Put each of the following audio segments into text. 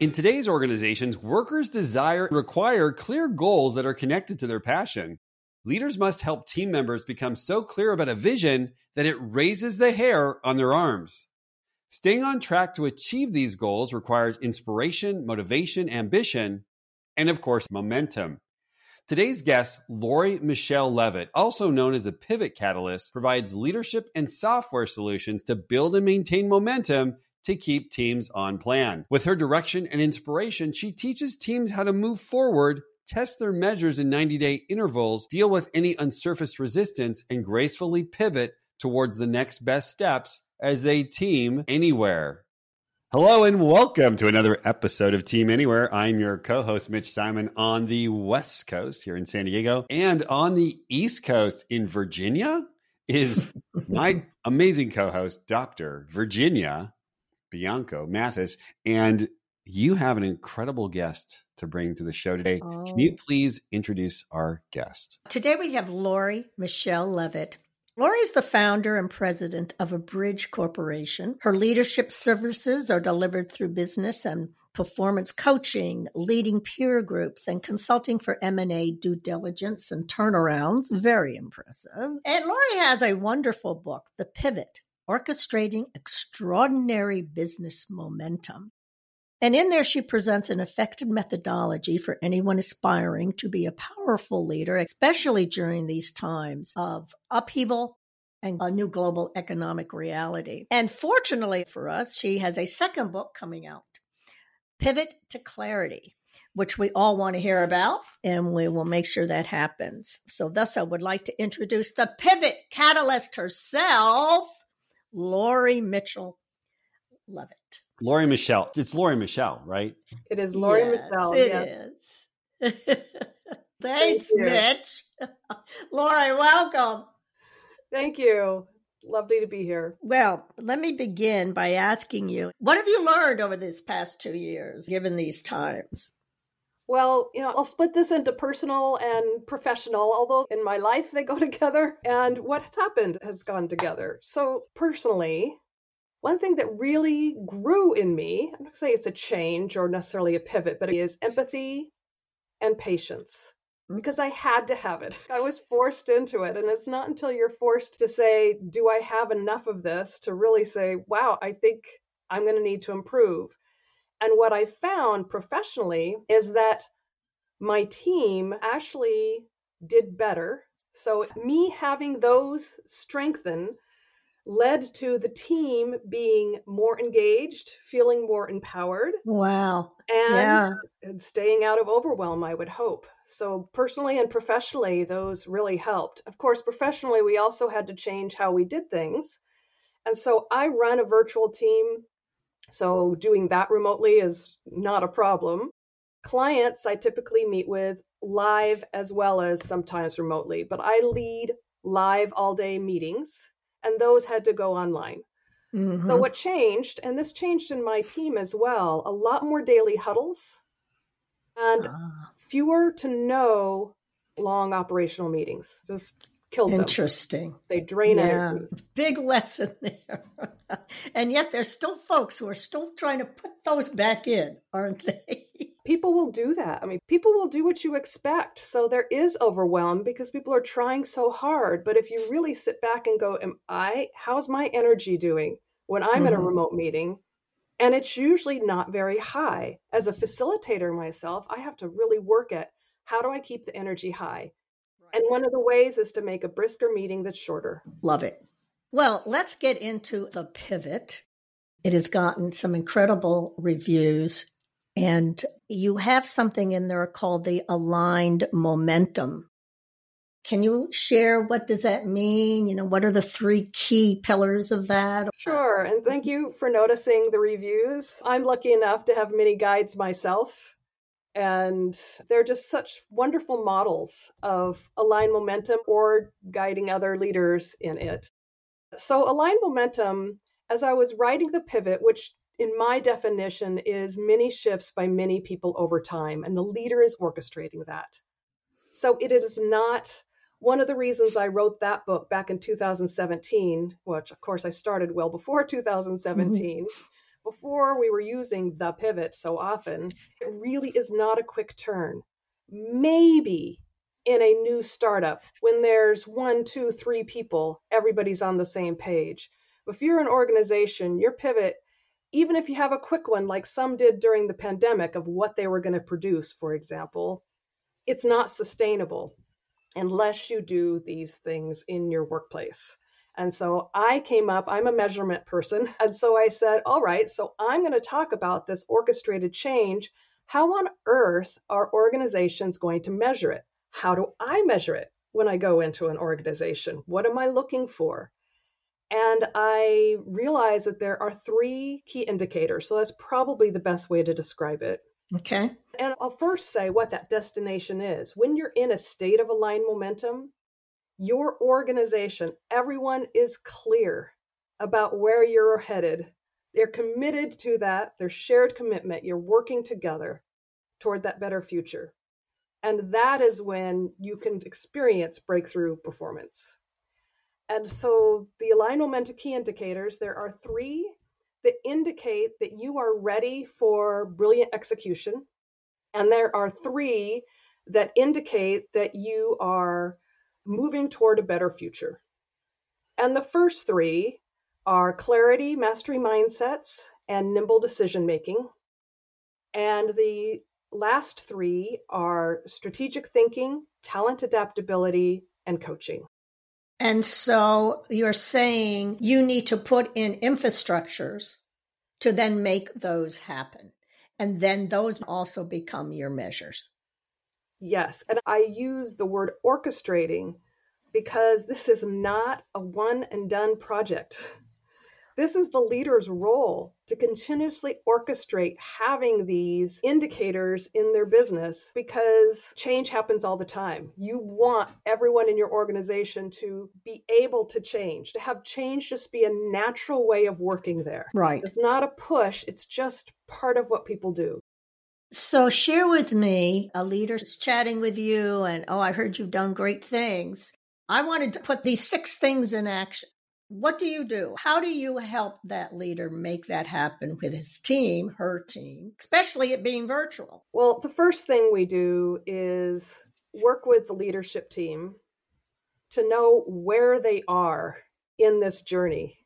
In today's organizations, workers desire require clear goals that are connected to their passion. Leaders must help team members become so clear about a vision that it raises the hair on their arms. Staying on track to achieve these goals requires inspiration, motivation, ambition, and of course, momentum. Today's guest, Lori Michelle Levitt, also known as the Pivot Catalyst, provides leadership and software solutions to build and maintain momentum to keep teams on plan. With her direction and inspiration, she teaches teams how to move forward, test their measures in 90 day intervals, deal with any unsurfaced resistance, and gracefully pivot towards the next best steps as they team anywhere. Hello and welcome to another episode of Team Anywhere. I'm your co host, Mitch Simon, on the West Coast here in San Diego and on the East Coast in Virginia is my amazing co host, Dr. Virginia Bianco Mathis, and you have an incredible guest to bring to the show today. Oh. Can you oh. please introduce our guest? Today we have Lori Michelle Levitt. Lori is the founder and president of a bridge Corporation. Her leadership services are delivered through business and performance coaching, leading peer groups, and consulting for M&A due diligence and turnarounds. Very impressive. And Lori has a wonderful book, The Pivot, orchestrating extraordinary business momentum. And in there, she presents an effective methodology for anyone aspiring to be a powerful leader, especially during these times of upheaval and a new global economic reality. And fortunately for us, she has a second book coming out, Pivot to Clarity, which we all want to hear about, and we will make sure that happens. So, thus, I would like to introduce the Pivot Catalyst herself, Lori Mitchell Levitt. Lori Michelle. It's Lori Michelle, right? It is Lori yes, Michelle. It yeah. is. Thanks, Thank Mitch. Lori, welcome. Thank you. Lovely to be here. Well, let me begin by asking you what have you learned over this past two years, given these times? Well, you know, I'll split this into personal and professional, although in my life they go together, and what has happened has gone together. So, personally, one thing that really grew in me, I'm not say it's a change or necessarily a pivot, but it is empathy and patience mm. because I had to have it. I was forced into it. And it's not until you're forced to say, Do I have enough of this to really say, Wow, I think I'm going to need to improve. And what I found professionally is that my team actually did better. So, me having those strengthen led to the team being more engaged, feeling more empowered. Wow. And, yeah. and staying out of overwhelm, I would hope. So, personally and professionally, those really helped. Of course, professionally, we also had to change how we did things. And so, I run a virtual team so doing that remotely is not a problem. Clients I typically meet with live as well as sometimes remotely, but I lead live all day meetings and those had to go online. Mm-hmm. So what changed, and this changed in my team as well, a lot more daily huddles and ah. fewer to no long operational meetings. Just killed them. Interesting. They drain yeah. Big lesson there. and yet there's still folks who are still trying to put those back in, aren't they? people will do that. I mean, people will do what you expect. So there is overwhelm because people are trying so hard. But if you really sit back and go, Am I, how's my energy doing when I'm mm-hmm. in a mm-hmm. remote meeting? And it's usually not very high. As a facilitator myself, I have to really work at how do I keep the energy high? And one of the ways is to make a brisker meeting that's shorter. Love it. Well, let's get into the pivot. It has gotten some incredible reviews, and you have something in there called the aligned momentum. Can you share what does that mean? You know, what are the three key pillars of that? Sure. And thank you for noticing the reviews. I'm lucky enough to have many guides myself. And they're just such wonderful models of align momentum or guiding other leaders in it. So, align momentum, as I was writing the pivot, which in my definition is many shifts by many people over time, and the leader is orchestrating that. So, it is not one of the reasons I wrote that book back in 2017, which of course I started well before 2017. Mm-hmm before we were using the pivot so often, it really is not a quick turn. Maybe in a new startup, when there's one, two, three people, everybody's on the same page. If you're an organization, your pivot, even if you have a quick one like some did during the pandemic of what they were going to produce, for example, it's not sustainable unless you do these things in your workplace. And so I came up, I'm a measurement person. And so I said, all right, so I'm going to talk about this orchestrated change. How on earth are organizations going to measure it? How do I measure it when I go into an organization? What am I looking for? And I realized that there are three key indicators. So that's probably the best way to describe it. Okay. And I'll first say what that destination is. When you're in a state of aligned momentum, your organization, everyone is clear about where you're headed. They're committed to that, their shared commitment. You're working together toward that better future. And that is when you can experience breakthrough performance. And so the align momentum key indicators, there are three that indicate that you are ready for brilliant execution. And there are three that indicate that you are moving toward a better future. And the first three are clarity, mastery mindsets, and nimble decision making. And the last three are strategic thinking, talent adaptability, and coaching. And so you're saying you need to put in infrastructures to then make those happen. And then those also become your measures. Yes. And I use the word orchestrating because this is not a one and done project. This is the leader's role to continuously orchestrate having these indicators in their business because change happens all the time. You want everyone in your organization to be able to change, to have change just be a natural way of working there. Right. It's not a push, it's just part of what people do. So share with me a leader's chatting with you and oh I heard you've done great things. I wanted to put these six things in action. What do you do? How do you help that leader make that happen with his team, her team, especially it being virtual? Well, the first thing we do is work with the leadership team to know where they are in this journey.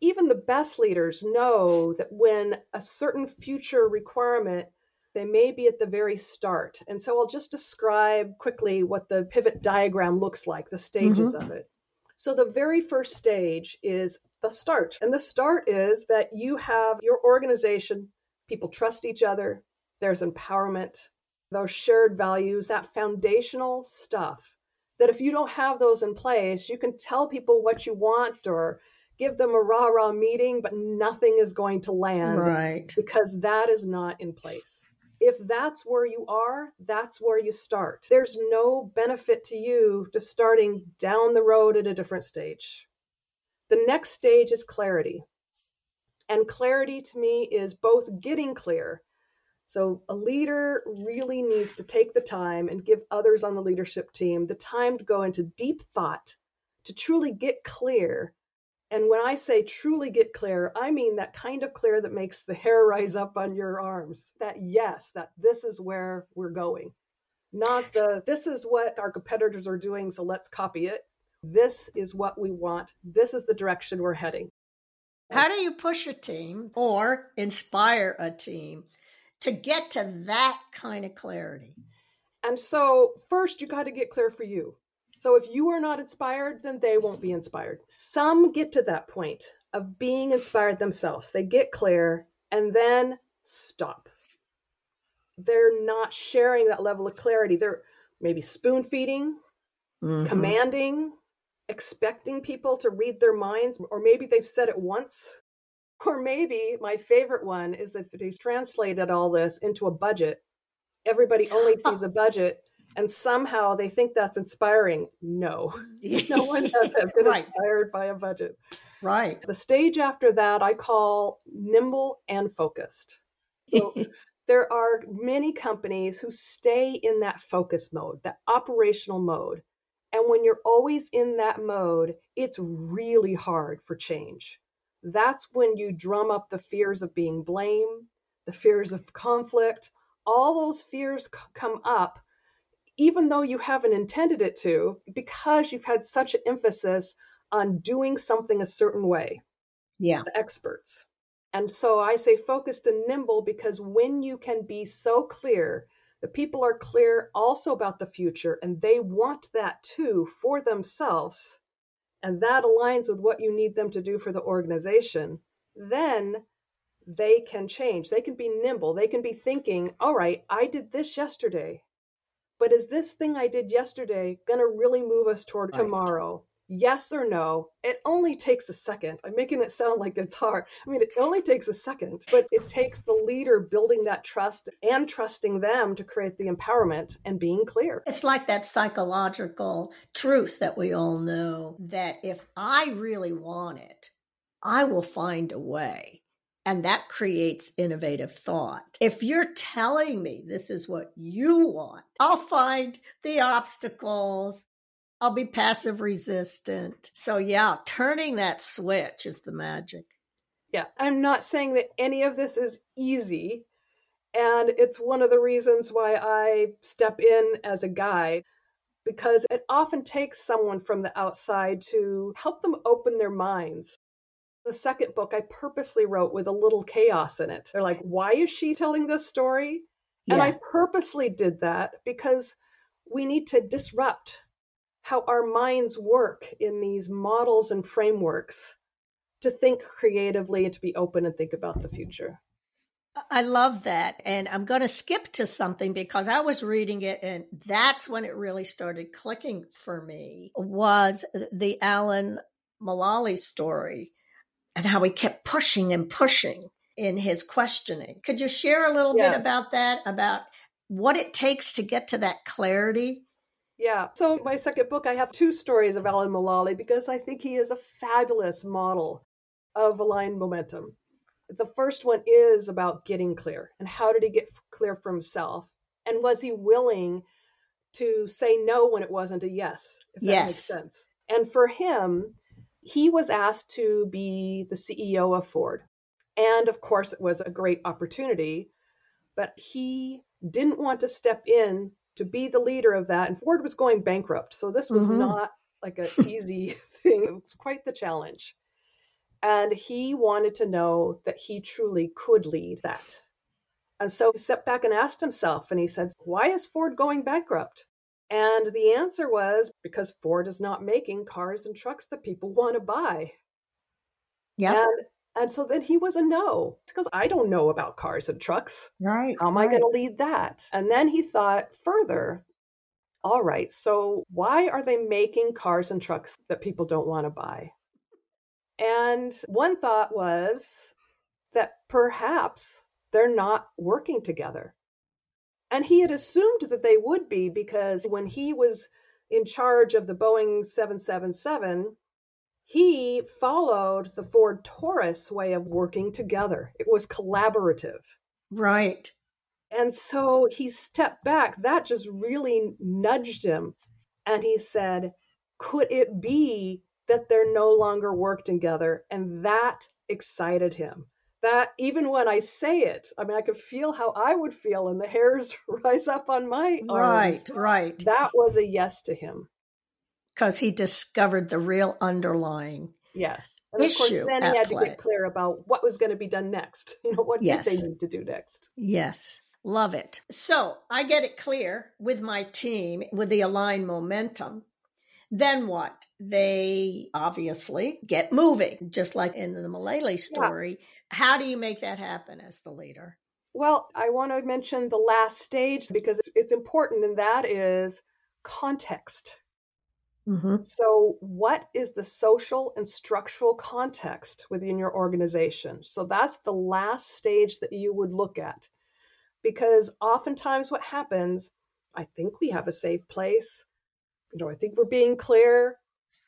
Even the best leaders know that when a certain future requirement they may be at the very start. And so I'll just describe quickly what the pivot diagram looks like, the stages mm-hmm. of it. So the very first stage is the start. And the start is that you have your organization, people trust each other, there's empowerment, those shared values, that foundational stuff. That if you don't have those in place, you can tell people what you want or give them a rah rah meeting, but nothing is going to land. Right. Because that is not in place if that's where you are, that's where you start. There's no benefit to you to starting down the road at a different stage. The next stage is clarity. And clarity to me is both getting clear. So a leader really needs to take the time and give others on the leadership team the time to go into deep thought to truly get clear and when I say truly get clear, I mean that kind of clear that makes the hair rise up on your arms. That yes, that this is where we're going. Not the this is what our competitors are doing, so let's copy it. This is what we want. This is the direction we're heading. How do you push a team or inspire a team to get to that kind of clarity? And so, first, you got to get clear for you. So if you are not inspired, then they won't be inspired. Some get to that point of being inspired themselves. They get clear and then stop. They're not sharing that level of clarity. They're maybe spoon feeding, mm-hmm. commanding, expecting people to read their minds, or maybe they've said it once. Or maybe my favorite one is that they've translated all this into a budget. Everybody only sees a budget and somehow they think that's inspiring. No, no one has been right. inspired by a budget. Right. The stage after that I call nimble and focused. So there are many companies who stay in that focus mode, that operational mode. And when you're always in that mode, it's really hard for change. That's when you drum up the fears of being blamed, the fears of conflict. All those fears come up, even though you haven't intended it to, because you've had such an emphasis on doing something a certain way. Yeah. The experts. And so I say focused and nimble because when you can be so clear, the people are clear also about the future and they want that too for themselves, and that aligns with what you need them to do for the organization, then they can change. They can be nimble. They can be thinking, all right, I did this yesterday, but is this thing I did yesterday going to really move us toward right. tomorrow? yes or no. It only takes a second. I'm making it sound like it's hard. I mean, it only takes a second, but it takes the leader building that trust and trusting them to create the empowerment and being clear. It's like that psychological truth that we all know that if I really want it, I will find a way. And that creates innovative thought. If you're telling me this is what you want, I'll find the obstacles I'll be passive resistant. So, yeah, turning that switch is the magic. Yeah, I'm not saying that any of this is easy. And it's one of the reasons why I step in as a guide because it often takes someone from the outside to help them open their minds. The second book I purposely wrote with a little chaos in it. They're like, why is she telling this story? Yeah. And I purposely did that because we need to disrupt how our minds work in these models and frameworks to think creatively and to be open and think about the future. I love that. And I'm going to skip to something because I was reading it and that's when it really started clicking for me was the Alan Mulally story and how he kept pushing and pushing in his questioning. Could you share a little bit about that, about what it takes to get to that clarity? Yeah. So, my second book, I have two stories of Alan Mulally because I think he is a fabulous model of aligned momentum. The first one is about getting clear and how did he get clear for himself? And was he willing to say no when it wasn't a yes? If that yes. makes sense. And for him, he was asked to be the CEO of Ford. And of course, it was a great opportunity, but he didn't want to step in to be the leader of that. And Ford was going bankrupt. So this was mm-hmm. not like an easy thing. It was quite the challenge. And he wanted to know that he truly could lead that. And so he stepped back and asked himself, and he said, Why is Ford going bankrupt? And the answer was because Ford is not making cars and trucks that people want to buy. Yeah. And and so then he was a no because I don't know about cars and trucks. Right. How am right. I going to lead that? And then he thought further, all right, so why are they making cars and trucks that people don't want to buy? And one thought was that perhaps they're not working together. And he had assumed that they would be because when he was in charge of the Boeing 777, he followed the Ford Taurus way of working together. It was collaborative. Right. And so he stepped back. That just really nudged him. And he said, Could it be that they're no longer worked together? And that excited him. That even when I say it, I mean, I could feel how I would feel, and the hairs rise up on my arms. Right, right. That was a yes to him because he discovered the real underlying yes and of course then he had play. to get clear about what was going to be done next you know what yes. did they need to do next yes love it so i get it clear with my team with the aligned momentum then what they obviously get moving just like in the Mulally story yeah. How do you make that happen as the leader well i want to mention the last stage because it's important and that is context Mm-hmm. So, what is the social and structural context within your organization? So, that's the last stage that you would look at. Because oftentimes, what happens, I think we have a safe place. You know, I think we're being clear.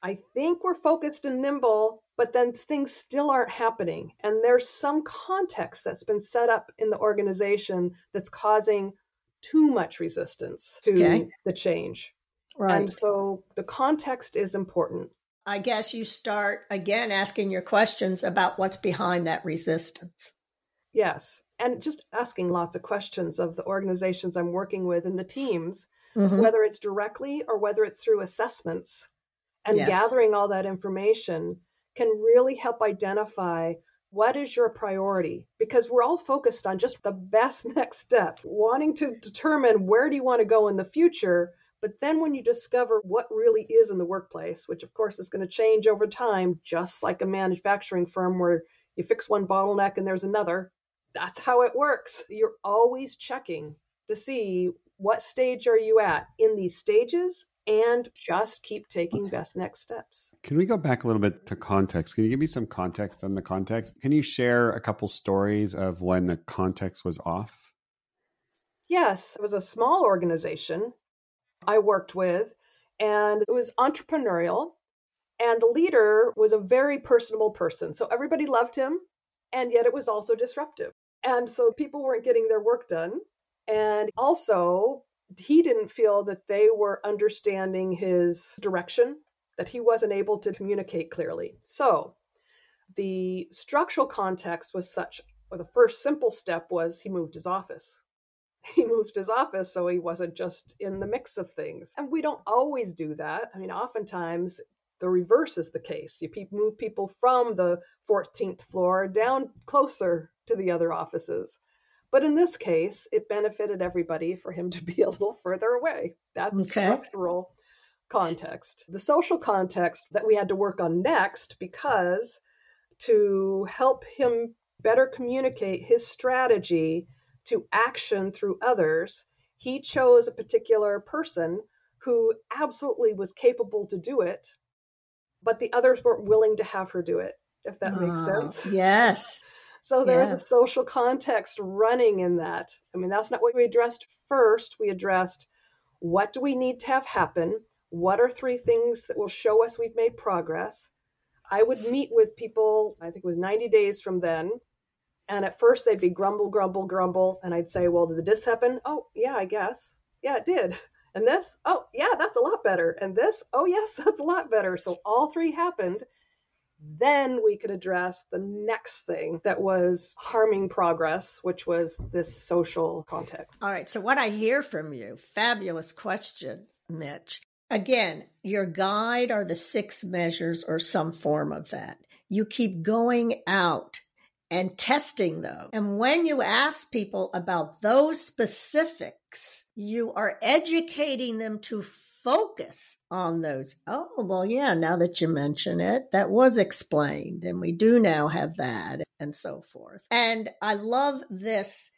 I think we're focused and nimble, but then things still aren't happening. And there's some context that's been set up in the organization that's causing too much resistance to okay. the change. Right. And so the context is important. I guess you start again asking your questions about what's behind that resistance. Yes. And just asking lots of questions of the organizations I'm working with and the teams, mm-hmm. whether it's directly or whether it's through assessments and yes. gathering all that information can really help identify what is your priority because we're all focused on just the best next step wanting to determine where do you want to go in the future but then when you discover what really is in the workplace, which of course is going to change over time, just like a manufacturing firm where you fix one bottleneck and there's another, that's how it works. You're always checking to see what stage are you at in these stages and just keep taking best next steps. Can we go back a little bit to context? Can you give me some context on the context? Can you share a couple stories of when the context was off? Yes, it was a small organization I worked with, and it was entrepreneurial. And the leader was a very personable person. So everybody loved him, and yet it was also disruptive. And so people weren't getting their work done. And also, he didn't feel that they were understanding his direction, that he wasn't able to communicate clearly. So the structural context was such, well, the first simple step was he moved his office he moved his office so he wasn't just in the mix of things. And we don't always do that. I mean, oftentimes the reverse is the case. You move people from the 14th floor down closer to the other offices. But in this case, it benefited everybody for him to be a little further away. That's okay. structural context. The social context that we had to work on next because to help him better communicate his strategy to action through others, he chose a particular person who absolutely was capable to do it, but the others weren't willing to have her do it, if that makes ah, sense. Yes. So there's yes. a social context running in that. I mean, that's not what we addressed first. We addressed what do we need to have happen? What are three things that will show us we've made progress? I would meet with people, I think it was 90 days from then, and at first they'd be grumble, grumble, grumble. And I'd say, well, did this happen? Oh, yeah, I guess. Yeah, it did. And this? Oh, yeah, that's a lot better. And this? Oh, yes, that's a lot better. So all three happened. Then we could address the next thing that was harming progress, which was this social context. All right. So, what I hear from you, fabulous question, Mitch. Again, your guide are the six measures or some form of that. You keep going out and testing though. And when you ask people about those specifics, you are educating them to focus on those. Oh, well, yeah, now that you mention it, that was explained and we do now have that and so forth. And I love this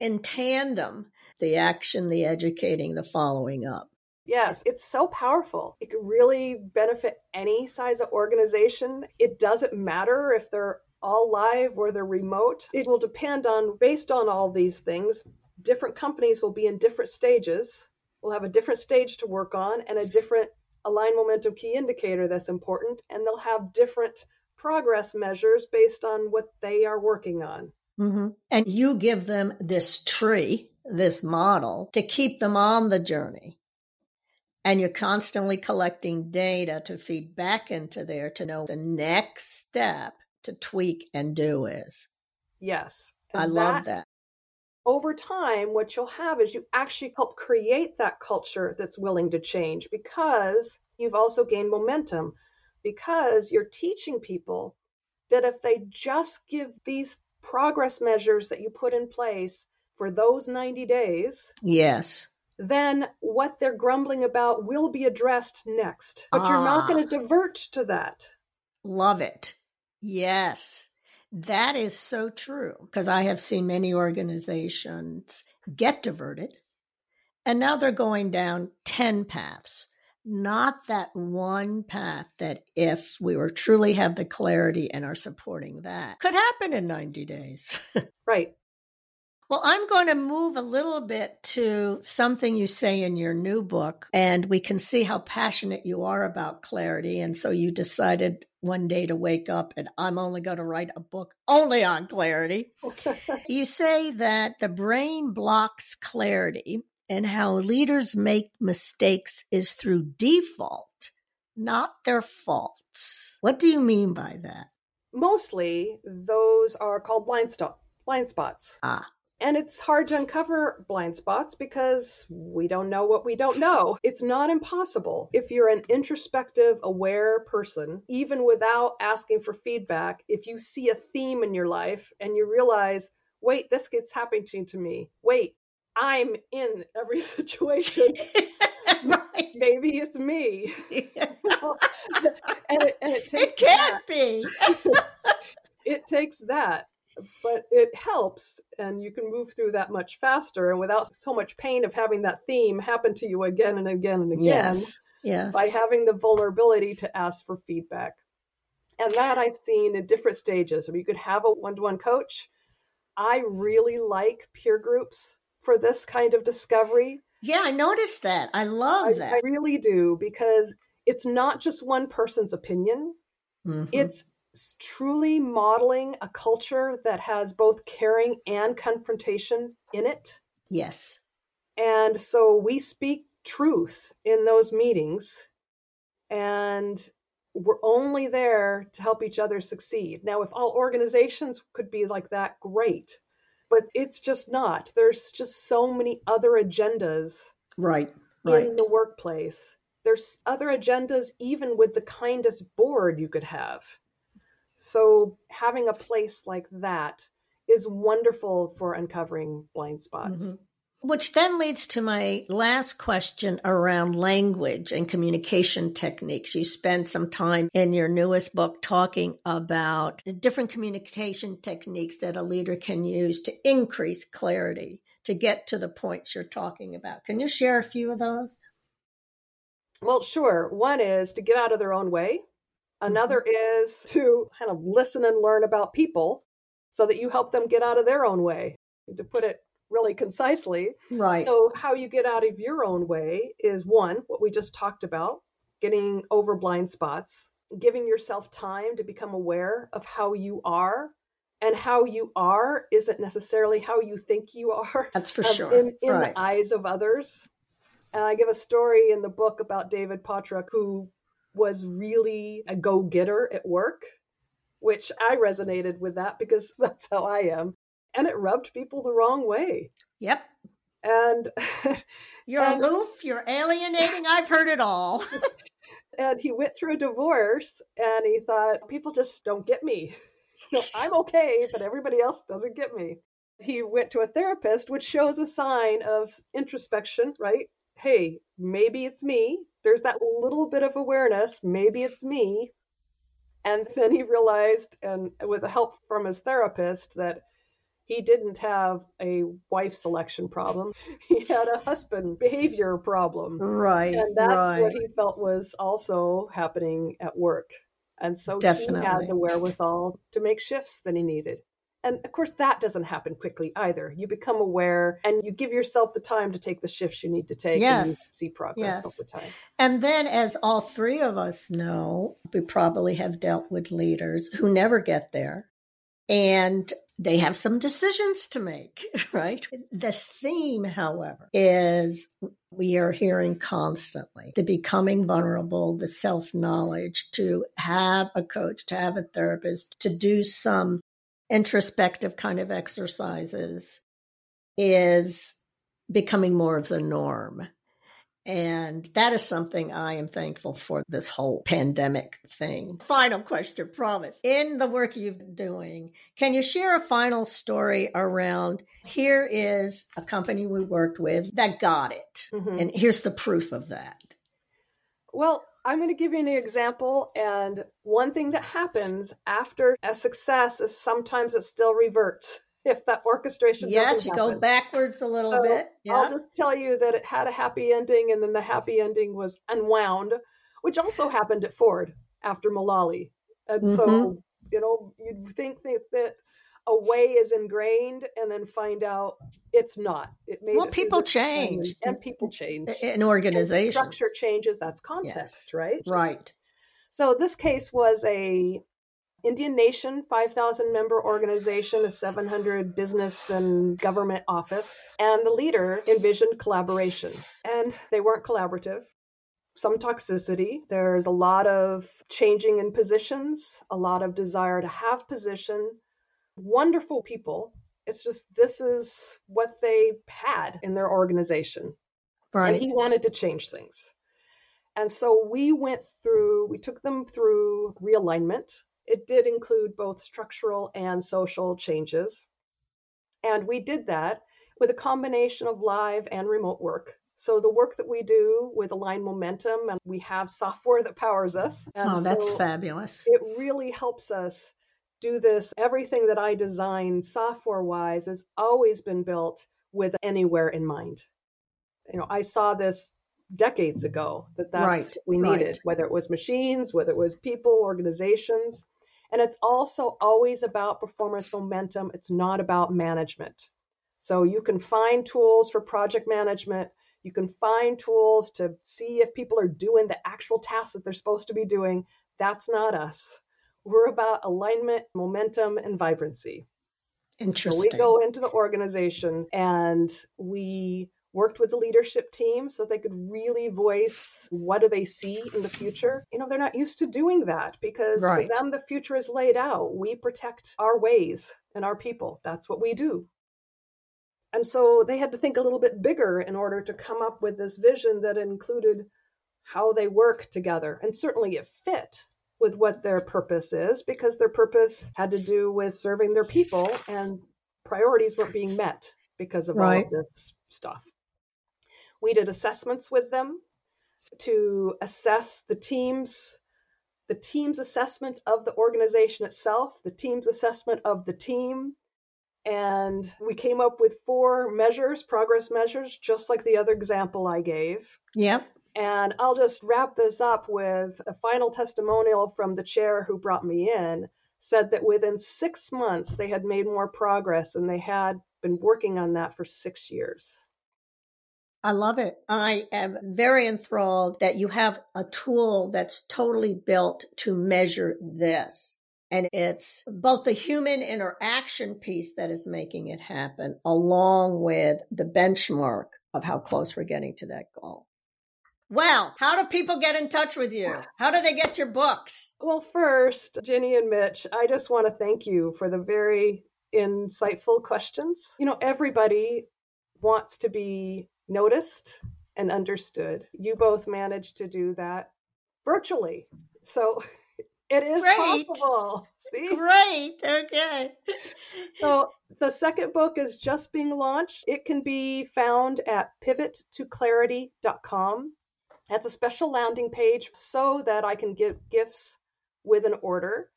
in tandem, the action, the educating, the following up. Yes, it's so powerful. It can really benefit any size of organization. It doesn't matter if they're all live or they're remote. It will depend on, based on all these things, different companies will be in different stages. We'll have a different stage to work on and a different align momentum key indicator that's important, and they'll have different progress measures based on what they are working on. Mm-hmm. And you give them this tree, this model to keep them on the journey. And you're constantly collecting data to feed back into there to know the next step to tweak and do is. Yes. I love that. Over time, what you'll have is you actually help create that culture that's willing to change because you've also gained momentum, because you're teaching people that if they just give these progress measures that you put in place for those 90 days. Yes. Then what they're grumbling about will be addressed next. But ah. you're not going to divert to that. Love it. Yes, that is so true because I have seen many organizations get diverted and now they're going down 10 paths not that one path that if we were truly have the clarity and are supporting that could happen in 90 days. right. Well, I'm going to move a little bit to something you say in your new book, and we can see how passionate you are about clarity. And so you decided one day to wake up and I'm only going to write a book only on clarity. you say that the brain blocks clarity and how leaders make mistakes is through default, not their faults. What do you mean by that? Mostly, those are called blind, st- blind spots. Ah. And it's hard to uncover blind spots because we don't know what we don't know. It's not impossible. If you're an introspective, aware person, even without asking for feedback, if you see a theme in your life and you realize, wait, this gets happening to me. Wait, I'm in every situation. right. Maybe it's me. and, it, and it, it can't that. be. it takes that but it helps and you can move through that much faster and without so much pain of having that theme happen to you again and again and again yes, yes. by having the vulnerability to ask for feedback. And that i've seen in different stages. So you could have a one-to-one coach. I really like peer groups for this kind of discovery. Yeah i noticed that. I love I, that. i really do because it's not just one person's opinion. Mm-hmm. it's truly modeling a culture that has both caring and confrontation in it. Yes. And so we speak truth in those meetings, and we're only there to help each other succeed. Now, if all organizations could be like that, great. But it's just not. There's just so many other agendas right, right. in the workplace. There's other agendas even with the kindest board you could have. So having a place like that is wonderful for uncovering blind spots. Mm-hmm. Which then leads to my last question around language and communication techniques. You spend some time in your newest book talking about different communication techniques that a leader can use to increase clarity to get to the points you're talking about. Can you share a few of those? Well, sure. One is to get out of their own way. Another mm-hmm. is to kind of listen and learn about people so that you help them get out of their own way. To put it really concisely. Right. So, how you get out of your own way is one, what we just talked about, getting over blind spots, giving yourself time to become aware of how you are. And how you are isn't necessarily how you think you are. That's for um, sure. In, in right. the eyes of others. And I give a story in the book about David Pottruck, who was really a go getter at work, which I resonated with that because that's how I am. And it rubbed people the wrong way. Yep. And you're and, aloof, you're alienating. I've heard it all. and he went through a divorce and he thought, people just don't get me. So I'm okay, but everybody else doesn't get me. He went to a therapist, which shows a sign of introspection, right? Hey, maybe it's me there's that little bit of awareness, maybe it's me. And then he realized, and with the help from his therapist, that he didn't have a wife selection problem. He had a husband behavior problem. Right. And that's right. what he felt was also happening at work. And so Definitely. he had the wherewithal to make shifts that he needed. And of course, that doesn't happen quickly either. You become aware and you give yourself the time to take the shifts you need to take yes. and you see progress yes. over time. And then, as all three of us know, we probably have dealt with leaders who never get there and they have some decisions to make, right? This theme, however, is we are hearing constantly the becoming vulnerable, the self knowledge, to have a coach, to have a therapist, to do some introspective kind of exercises is becoming more of the norm. And that is something I am thankful for this whole pandemic thing. Final question, promise. In the work you've been doing, can you share a final story around here is a company we worked with that got it? Mm-hmm. And here's the proof of that. Well, I'm going to give you an example. And one thing that happens after a success is sometimes it still reverts. if that orchestration yes, you happen. go backwards a little so bit. Yeah. I'll just tell you that it had a happy ending, and then the happy ending was unwound, which also happened at Ford after Mulally. And mm-hmm. so, you know, you'd think that, that a way is ingrained and then find out it's not. It made well, people change, and people change, in organizations. Structure changes. That's context, yes. right? Right. So this case was a Indian Nation, 5,000 member organization, a 700 business and government office, and the leader envisioned collaboration. And they weren't collaborative. Some toxicity. There's a lot of changing in positions, a lot of desire to have position. Wonderful people. It's just this is what they had in their organization. Right. And he wanted to change things. And so we went through, we took them through realignment it did include both structural and social changes. And we did that with a combination of live and remote work. So the work that we do with Align Momentum, and we have software that powers us. oh, that's so fabulous. It really helps us do this. Everything that I design software wise has always been built with anywhere in mind. You know, I saw this decades ago that that's right, what we needed, right. whether it was machines, whether it was people, organizations. And it's also always about performance momentum. It's not about management. So you can find tools for project management. You can find tools to see if people are doing the actual tasks that they're supposed to be doing. That's not us. We're about alignment, momentum, and vibrancy. Interesting. So we go into the organization and we worked with the leadership team so they could really voice what do they see in the future you know they're not used to doing that because right. for them the future is laid out we protect our ways and our people that's what we do and so they had to think a little bit bigger in order to come up with this vision that included how they work together and certainly it fit with what their purpose is because their purpose had to do with serving their people and priorities weren't being met because of right. all of this stuff we did assessments with them to assess the team's the team's assessment of the organization itself, the team's assessment of the team, and we came up with four measures, progress measures, just like the other example I gave. Yep. And I'll just wrap this up with a final testimonial from the chair who brought me in said that within six months they had made more progress and they had been working on that for six years. I love it. I am very enthralled that you have a tool that's totally built to measure this. And it's both the human interaction piece that is making it happen, along with the benchmark of how close we're getting to that goal. Well, how do people get in touch with you? How do they get your books? Well, first, Ginny and Mitch, I just want to thank you for the very insightful questions. You know, everybody wants to be noticed and understood. You both managed to do that virtually. So it is Great. possible. See? Great. Okay. so the second book is just being launched. It can be found at pivottoclarity.com. That's a special landing page so that I can give gifts with an order.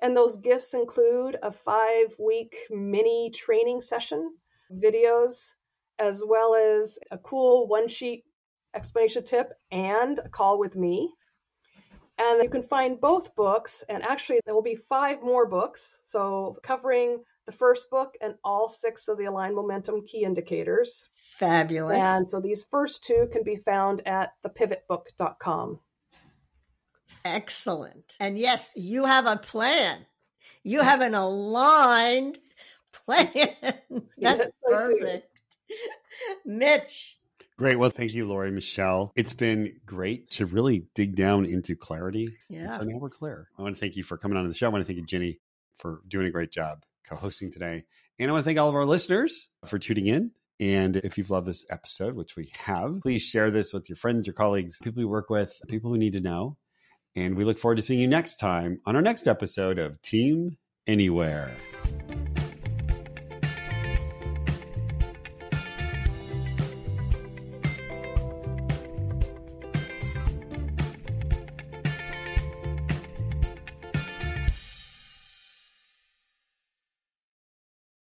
And those gifts include a five week mini training session, videos, as well as a cool one sheet explanation tip and a call with me. And you can find both books, and actually, there will be five more books. So, covering the first book and all six of the Align Momentum key indicators. Fabulous. And so, these first two can be found at thepivotbook.com. Excellent. And yes, you have a plan. You have an aligned plan. That's yes, perfect. Mitch. Great. Well, thank you, Lori Michelle. It's been great to really dig down into clarity. Yeah. And so now we're clear. I want to thank you for coming on the show. I want to thank you, Ginny, for doing a great job co hosting today. And I want to thank all of our listeners for tuning in. And if you've loved this episode, which we have, please share this with your friends, your colleagues, people you work with, people who need to know. And we look forward to seeing you next time on our next episode of Team Anywhere.